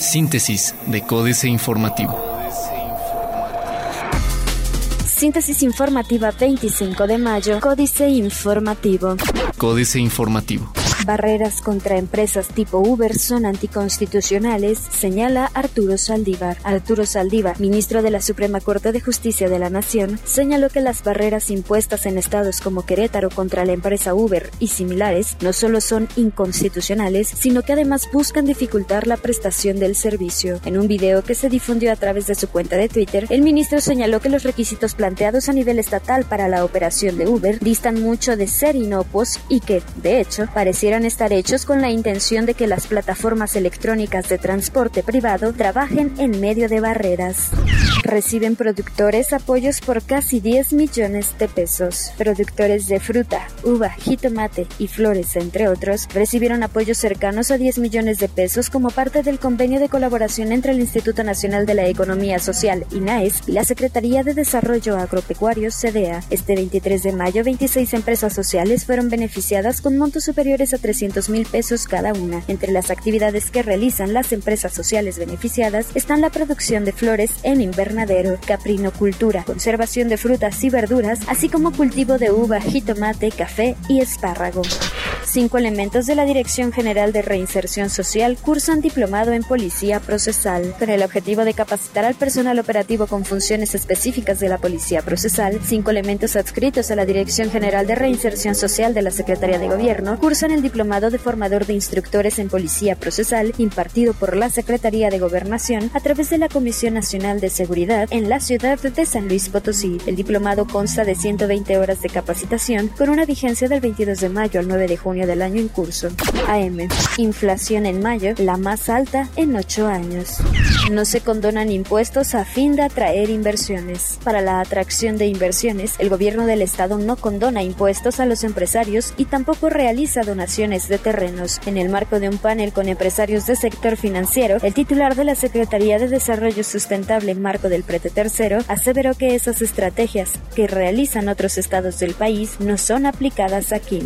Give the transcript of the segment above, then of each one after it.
Síntesis de Códice Informativo. Síntesis informativa 25 de mayo, Códice Informativo. Códice Informativo. Barreras contra empresas tipo Uber son anticonstitucionales, señala Arturo Saldívar. Arturo Saldívar, ministro de la Suprema Corte de Justicia de la Nación, señaló que las barreras impuestas en estados como Querétaro contra la empresa Uber y similares no solo son inconstitucionales, sino que además buscan dificultar la prestación del servicio. En un video que se difundió a través de su cuenta de Twitter, el ministro señaló que los requisitos planteados a nivel estatal para la operación de Uber distan mucho de ser inocuos y que, de hecho, parecieran estar hechos con la intención de que las plataformas electrónicas de transporte privado trabajen en medio de barreras. Reciben productores apoyos por casi 10 millones de pesos. Productores de fruta, uva, jitomate y flores, entre otros, recibieron apoyos cercanos a 10 millones de pesos como parte del convenio de colaboración entre el Instituto Nacional de la Economía Social, INAES, y la Secretaría de Desarrollo Agropecuario, CDA. Este 23 de mayo, 26 empresas sociales fueron beneficiadas con montos superiores a 300 mil pesos cada una. Entre las actividades que realizan las empresas sociales beneficiadas están la producción de flores en invernadero, caprinocultura, conservación de frutas y verduras, así como cultivo de uva, jitomate, café y espárrago. Cinco elementos de la Dirección General de Reinserción Social cursan diplomado en Policía Procesal. Con el objetivo de capacitar al personal operativo con funciones específicas de la Policía Procesal, cinco elementos adscritos a la Dirección General de Reinserción Social de la Secretaría de Gobierno cursan el diplomado de formador de instructores en Policía Procesal impartido por la Secretaría de Gobernación a través de la Comisión Nacional de Seguridad en la ciudad de San Luis Potosí. El diplomado consta de 120 horas de capacitación con una vigencia del 22 de mayo al 9 de junio del año en curso. AM. Inflación en mayo, la más alta en ocho años. No se condonan impuestos a fin de atraer inversiones. Para la atracción de inversiones, el gobierno del estado no condona impuestos a los empresarios y tampoco realiza donaciones de terrenos. En el marco de un panel con empresarios del sector financiero, el titular de la Secretaría de Desarrollo Sustentable Marco del Prete Tercero aseveró que esas estrategias que realizan otros estados del país no son aplicadas aquí.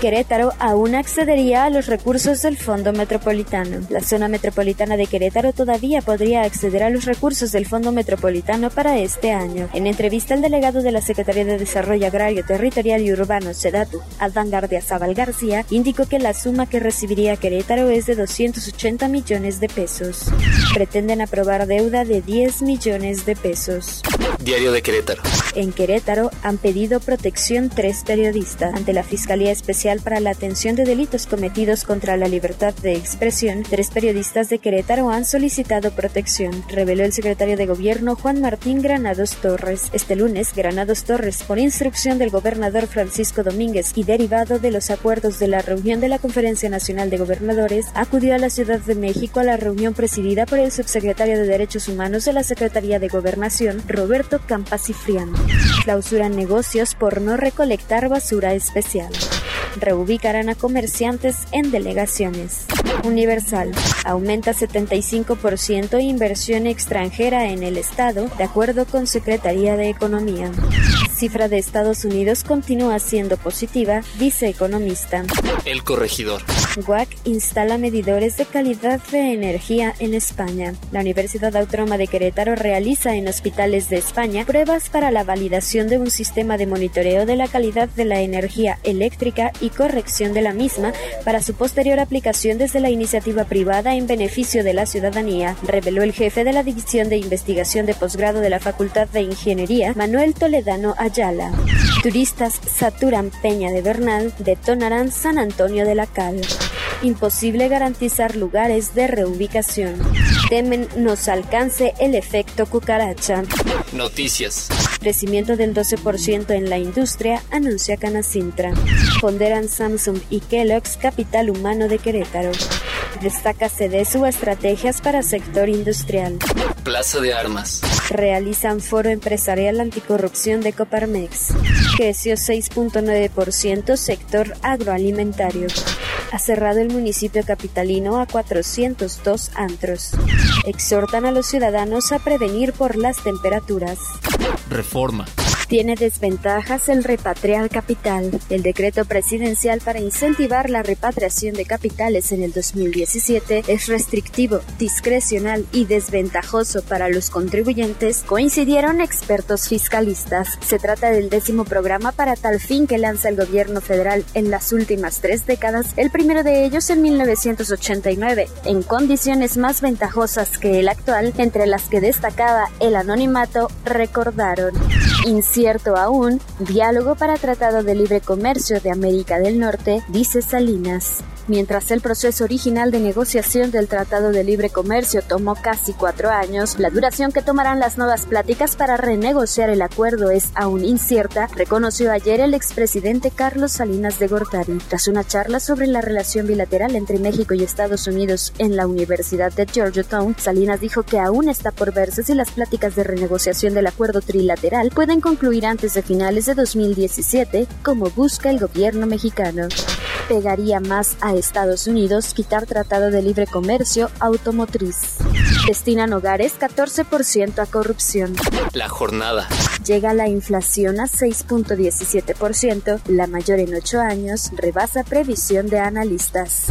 Querétaro aún accedería a los recursos del Fondo Metropolitano. La zona metropolitana de Querétaro todavía podría acceder a los recursos del Fondo Metropolitano para este año. En entrevista, el delegado de la Secretaría de Desarrollo Agrario, Territorial y Urbano, SEDATU, Adán Gardia Zabal García, indicó que la suma que recibiría Querétaro es de 280 millones de pesos. Pretenden aprobar deuda de 10 millones de pesos. Diario de Querétaro. En Querétaro han pedido protección tres periodistas ante la Fiscalía Especial para la Atención de Delitos Cometidos contra la Libertad de Expresión. Tres periodistas de Querétaro han solicitado protección, reveló el secretario de Gobierno Juan Martín Granados Torres. Este lunes, Granados Torres, por instrucción del gobernador Francisco Domínguez y derivado de los acuerdos de la reunión de la Conferencia Nacional de Gobernadores, acudió a la Ciudad de México a la reunión presidida por el subsecretario de Derechos Humanos de la Secretaría de Gobernación, Roberto Campas Cifrián. Clausuran negocios por no recolectar basura especial. Reubicarán a comerciantes en delegaciones. Universal. Aumenta 75% inversión extranjera en el Estado, de acuerdo con Secretaría de Economía. Cifra de Estados Unidos continúa siendo positiva, dice economista. El corregidor. WAC instala medidores de calidad de energía en España. La Universidad Autónoma de Querétaro realiza en hospitales de España pruebas para la validación de un sistema de monitoreo de la calidad de la energía eléctrica y corrección de la misma para su posterior aplicación desde la iniciativa privada en beneficio de la ciudadanía, reveló el jefe de la División de Investigación de Posgrado de la Facultad de Ingeniería, Manuel Toledano Ayala. Turistas saturan Peña de Bernal, detonarán San Antonio de la Cal. Imposible garantizar lugares de reubicación. Temen nos alcance el efecto cucaracha. Noticias. Crecimiento del 12% en la industria, anuncia Canacintra. Ponderan Samsung y Kellogg's capital humano de Querétaro. Destaca CDSU estrategias para sector industrial. Plaza de Armas. Realizan foro empresarial anticorrupción de Coparmex. Creció 6.9% sector agroalimentario. Ha cerrado el municipio capitalino a 402 antros. Exhortan a los ciudadanos a prevenir por las temperaturas. Reforma. Tiene desventajas el repatriar capital. El decreto presidencial para incentivar la repatriación de capitales en el 2017 es restrictivo, discrecional y desventajoso para los contribuyentes, coincidieron expertos fiscalistas. Se trata del décimo programa para tal fin que lanza el gobierno federal en las últimas tres décadas, el primero de ellos en 1989, en condiciones más ventajosas que el actual, entre las que destacaba el anonimato, recordaron. Incierto aún, diálogo para Tratado de Libre Comercio de América del Norte, dice Salinas. Mientras el proceso original de negociación del Tratado de Libre Comercio tomó casi cuatro años, la duración que tomarán las nuevas pláticas para renegociar el acuerdo es aún incierta, reconoció ayer el expresidente Carlos Salinas de Gortari. Tras una charla sobre la relación bilateral entre México y Estados Unidos en la Universidad de Georgetown, Salinas dijo que aún está por verse si las pláticas de renegociación del acuerdo trilateral pueden concluir antes de finales de 2017, como busca el gobierno mexicano pegaría más a Estados Unidos quitar Tratado de Libre Comercio automotriz. Destinan hogares 14% a corrupción. La jornada. Llega la inflación a 6.17%, la mayor en ocho años, rebasa previsión de analistas.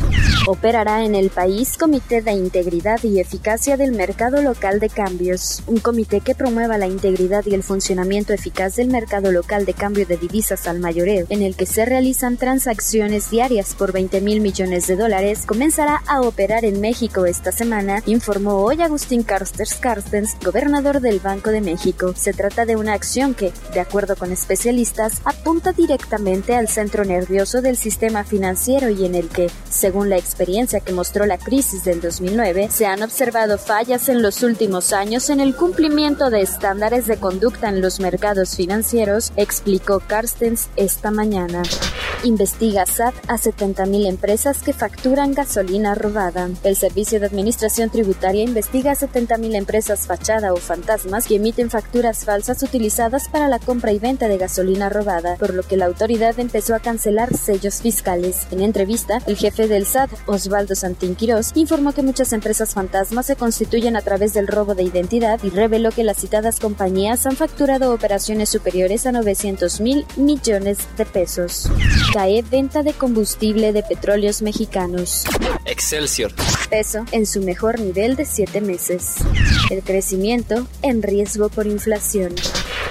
Operará en el país Comité de Integridad y Eficacia del Mercado Local de Cambios, un comité que promueva la integridad y el funcionamiento eficaz del mercado local de cambio de divisas al mayoreo, en el que se realizan transacciones diarias por 20 mil millones de dólares, comenzará a operar en México esta semana, informó hoy Agustín Carstens Carstens, gobernador del Banco de México. Se trata de una acción que, de acuerdo con especialistas, apunta directamente al centro nervioso del sistema financiero y en el que, según la experiencia que mostró la crisis del 2009, se han observado fallas en los últimos años en el cumplimiento de estándares de conducta en los mercados financieros, explicó Carstens esta mañana. Investiga SAT a 70.000 empresas que facturan gasolina robada. El Servicio de Administración Tributaria investiga a 70.000 empresas fachada o fantasmas que emiten facturas falsas utilizadas para la compra y venta de gasolina robada, por lo que la autoridad empezó a cancelar sellos fiscales. En entrevista, el jefe del SAT, Osvaldo Santín Quirós, informó que muchas empresas fantasmas se constituyen a través del robo de identidad y reveló que las citadas compañías han facturado operaciones superiores a 900 mil millones de pesos. Cae venta de combustible de petróleos mexicanos. Excelsior. Peso en su mejor nivel de siete meses. El crecimiento en riesgo por inflación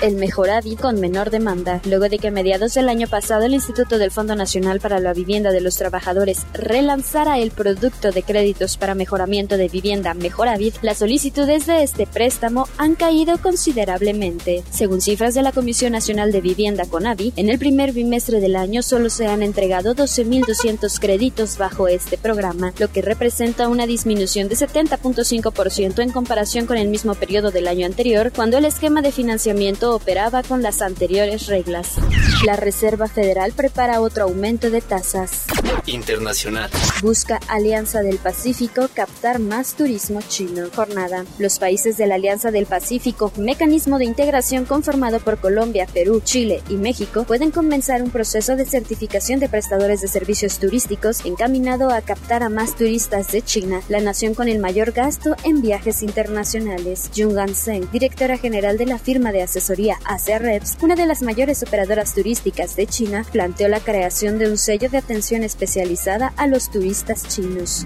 el mejor con menor demanda, luego de que a mediados del año pasado el Instituto del Fondo Nacional para la Vivienda de los Trabajadores relanzara el producto de créditos para mejoramiento de vivienda Mejoravid, las solicitudes de este préstamo han caído considerablemente. Según cifras de la Comisión Nacional de Vivienda CONAVI, en el primer bimestre del año solo se han entregado 12.200 créditos bajo este programa, lo que representa una disminución de 70.5% en comparación con el mismo periodo del año anterior, cuando el esquema de financiamiento operaba con las anteriores reglas. La Reserva Federal prepara otro aumento de tasas. Internacional. Busca Alianza del Pacífico captar más turismo chino. Jornada. Los países de la Alianza del Pacífico, mecanismo de integración conformado por Colombia, Perú, Chile y México, pueden comenzar un proceso de certificación de prestadores de servicios turísticos encaminado a captar a más turistas de China, la nación con el mayor gasto en viajes internacionales. Jung An-seng, directora general de la firma de asesoría Asia Reps, una de las mayores operadoras turísticas de China, planteó la creación de un sello de atención especializada a los turistas chinos.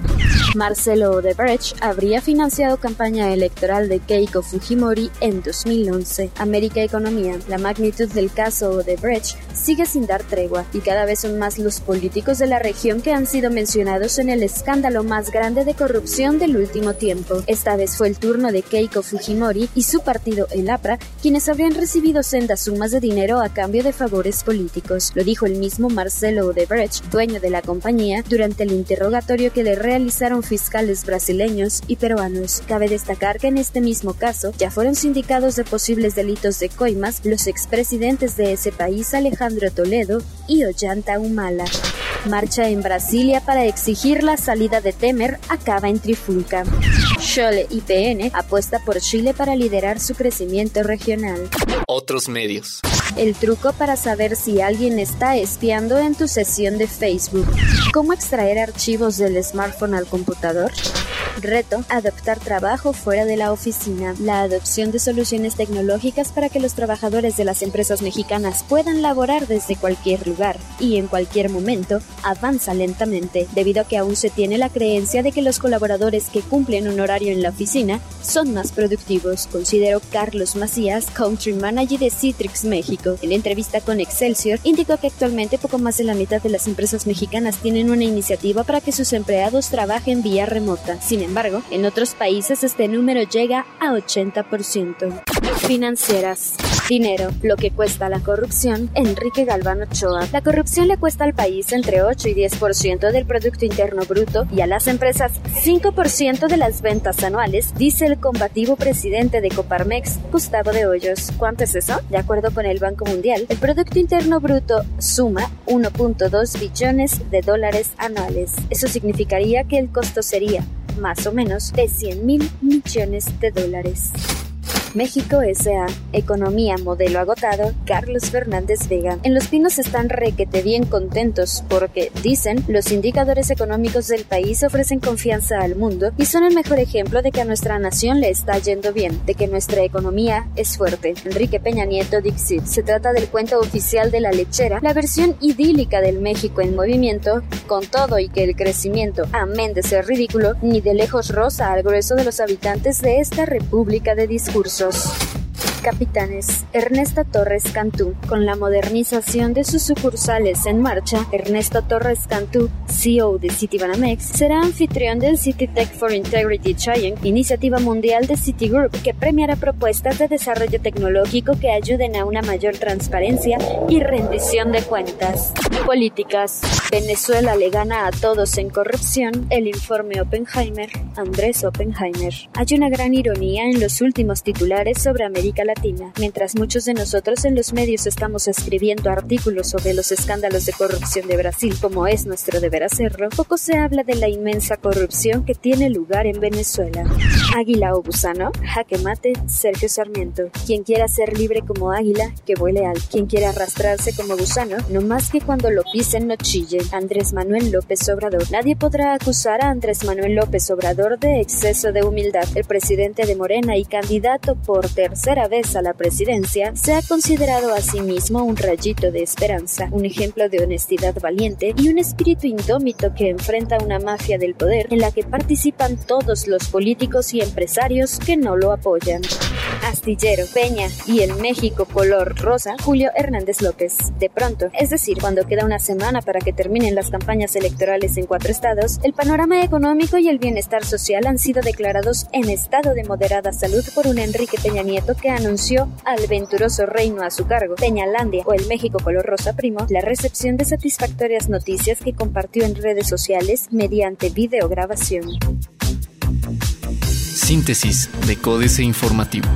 Marcelo Odebrecht habría financiado campaña electoral de Keiko Fujimori en 2011. América Economía. La magnitud del caso Odebrecht sigue sin dar tregua y cada vez son más los políticos de la región que han sido mencionados en el escándalo más grande de corrupción del último tiempo. Esta vez fue el turno de Keiko Fujimori y su partido, el APRA, quienes habrían recibido sendas sumas de dinero a cambio de favores políticos. Lo dijo el mismo Marcelo Odebrecht, dueño de la compañía, durante el interrogatorio que le realizaron fiscales brasileños y peruanos. Cabe destacar que en este mismo caso ya fueron sindicados de posibles delitos de coimas los expresidentes de ese país Alejandro Toledo y Ollanta Humala. Marcha en Brasilia para exigir la salida de Temer acaba en Trifulca. Scholle IPN apuesta por Chile para liderar su crecimiento regional. Otros medios. El truco para saber si alguien está espiando en tu sesión de Facebook. ¿Cómo extraer archivos del smartphone al computador? Reto, adoptar trabajo fuera de la oficina. La adopción de soluciones tecnológicas para que los trabajadores de las empresas mexicanas puedan laborar desde cualquier lugar y en cualquier momento avanza lentamente, debido a que aún se tiene la creencia de que los colaboradores que cumplen un horario en la oficina son más productivos, consideró Carlos Macías, Country Manager de Citrix México. En entrevista con Excelsior, indicó que actualmente poco más de la mitad de las empresas mexicanas tienen una iniciativa para que sus empleados trabajen vía remota. Sin embargo, en otros países este número llega a 80%. Financieras. Dinero, lo que cuesta la corrupción, Enrique Galván Ochoa. La corrupción le cuesta al país entre 8 y 10% del Producto Interno Bruto y a las empresas 5% de las ventas anuales, dice el combativo presidente de Coparmex, Gustavo de Hoyos. ¿Cuánto es eso? De acuerdo con el Banco Mundial, el Producto Interno Bruto suma 1.2 billones de dólares anuales. Eso significaría que el costo sería más o menos de 100 mil millones de dólares. México S.A. Economía modelo agotado, Carlos Fernández Vega. En Los Pinos están requete bien contentos porque, dicen, los indicadores económicos del país ofrecen confianza al mundo y son el mejor ejemplo de que a nuestra nación le está yendo bien, de que nuestra economía es fuerte. Enrique Peña Nieto Dixit. Se trata del cuento oficial de la lechera, la versión idílica del México en movimiento, con todo y que el crecimiento, amén de ser ridículo, ni de lejos rosa al grueso de los habitantes de esta república de discurso. Adiós. Capitanes. Ernesto Torres Cantú. Con la modernización de sus sucursales en marcha, Ernesto Torres Cantú, CEO de Citibanamex, será anfitrión del City Tech for Integrity Challenge, iniciativa mundial de Citigroup que premiará propuestas de desarrollo tecnológico que ayuden a una mayor transparencia y rendición de cuentas. Políticas. Venezuela le gana a todos en corrupción. El informe Oppenheimer. Andrés Oppenheimer. Hay una gran ironía en los últimos titulares sobre América Latina. Mientras muchos de nosotros en los medios estamos escribiendo artículos sobre los escándalos de corrupción de Brasil, como es nuestro deber hacerlo, poco se habla de la inmensa corrupción que tiene lugar en Venezuela. Águila o gusano, jaque mate, Sergio Sarmiento. Quien quiera ser libre como águila, que vuele al. Quien quiera arrastrarse como gusano, no más que cuando lo pisen no chille. Andrés Manuel López Obrador. Nadie podrá acusar a Andrés Manuel López Obrador de exceso de humildad. El presidente de Morena y candidato por tercera vez a la presidencia se ha considerado a sí mismo un rayito de esperanza, un ejemplo de honestidad valiente y un espíritu indómito que enfrenta una mafia del poder en la que participan todos los políticos y empresarios que no lo apoyan. Astillero, Peña y el México color rosa, Julio Hernández López. De pronto, es decir, cuando queda una semana para que terminen las campañas electorales en cuatro estados, el panorama económico y el bienestar social han sido declarados en estado de moderada salud por un Enrique Peña Nieto que anunció al venturoso reino a su cargo, Peñalandia o el México color rosa primo, la recepción de satisfactorias noticias que compartió en redes sociales mediante videograbación. Síntesis de Códice Informativo.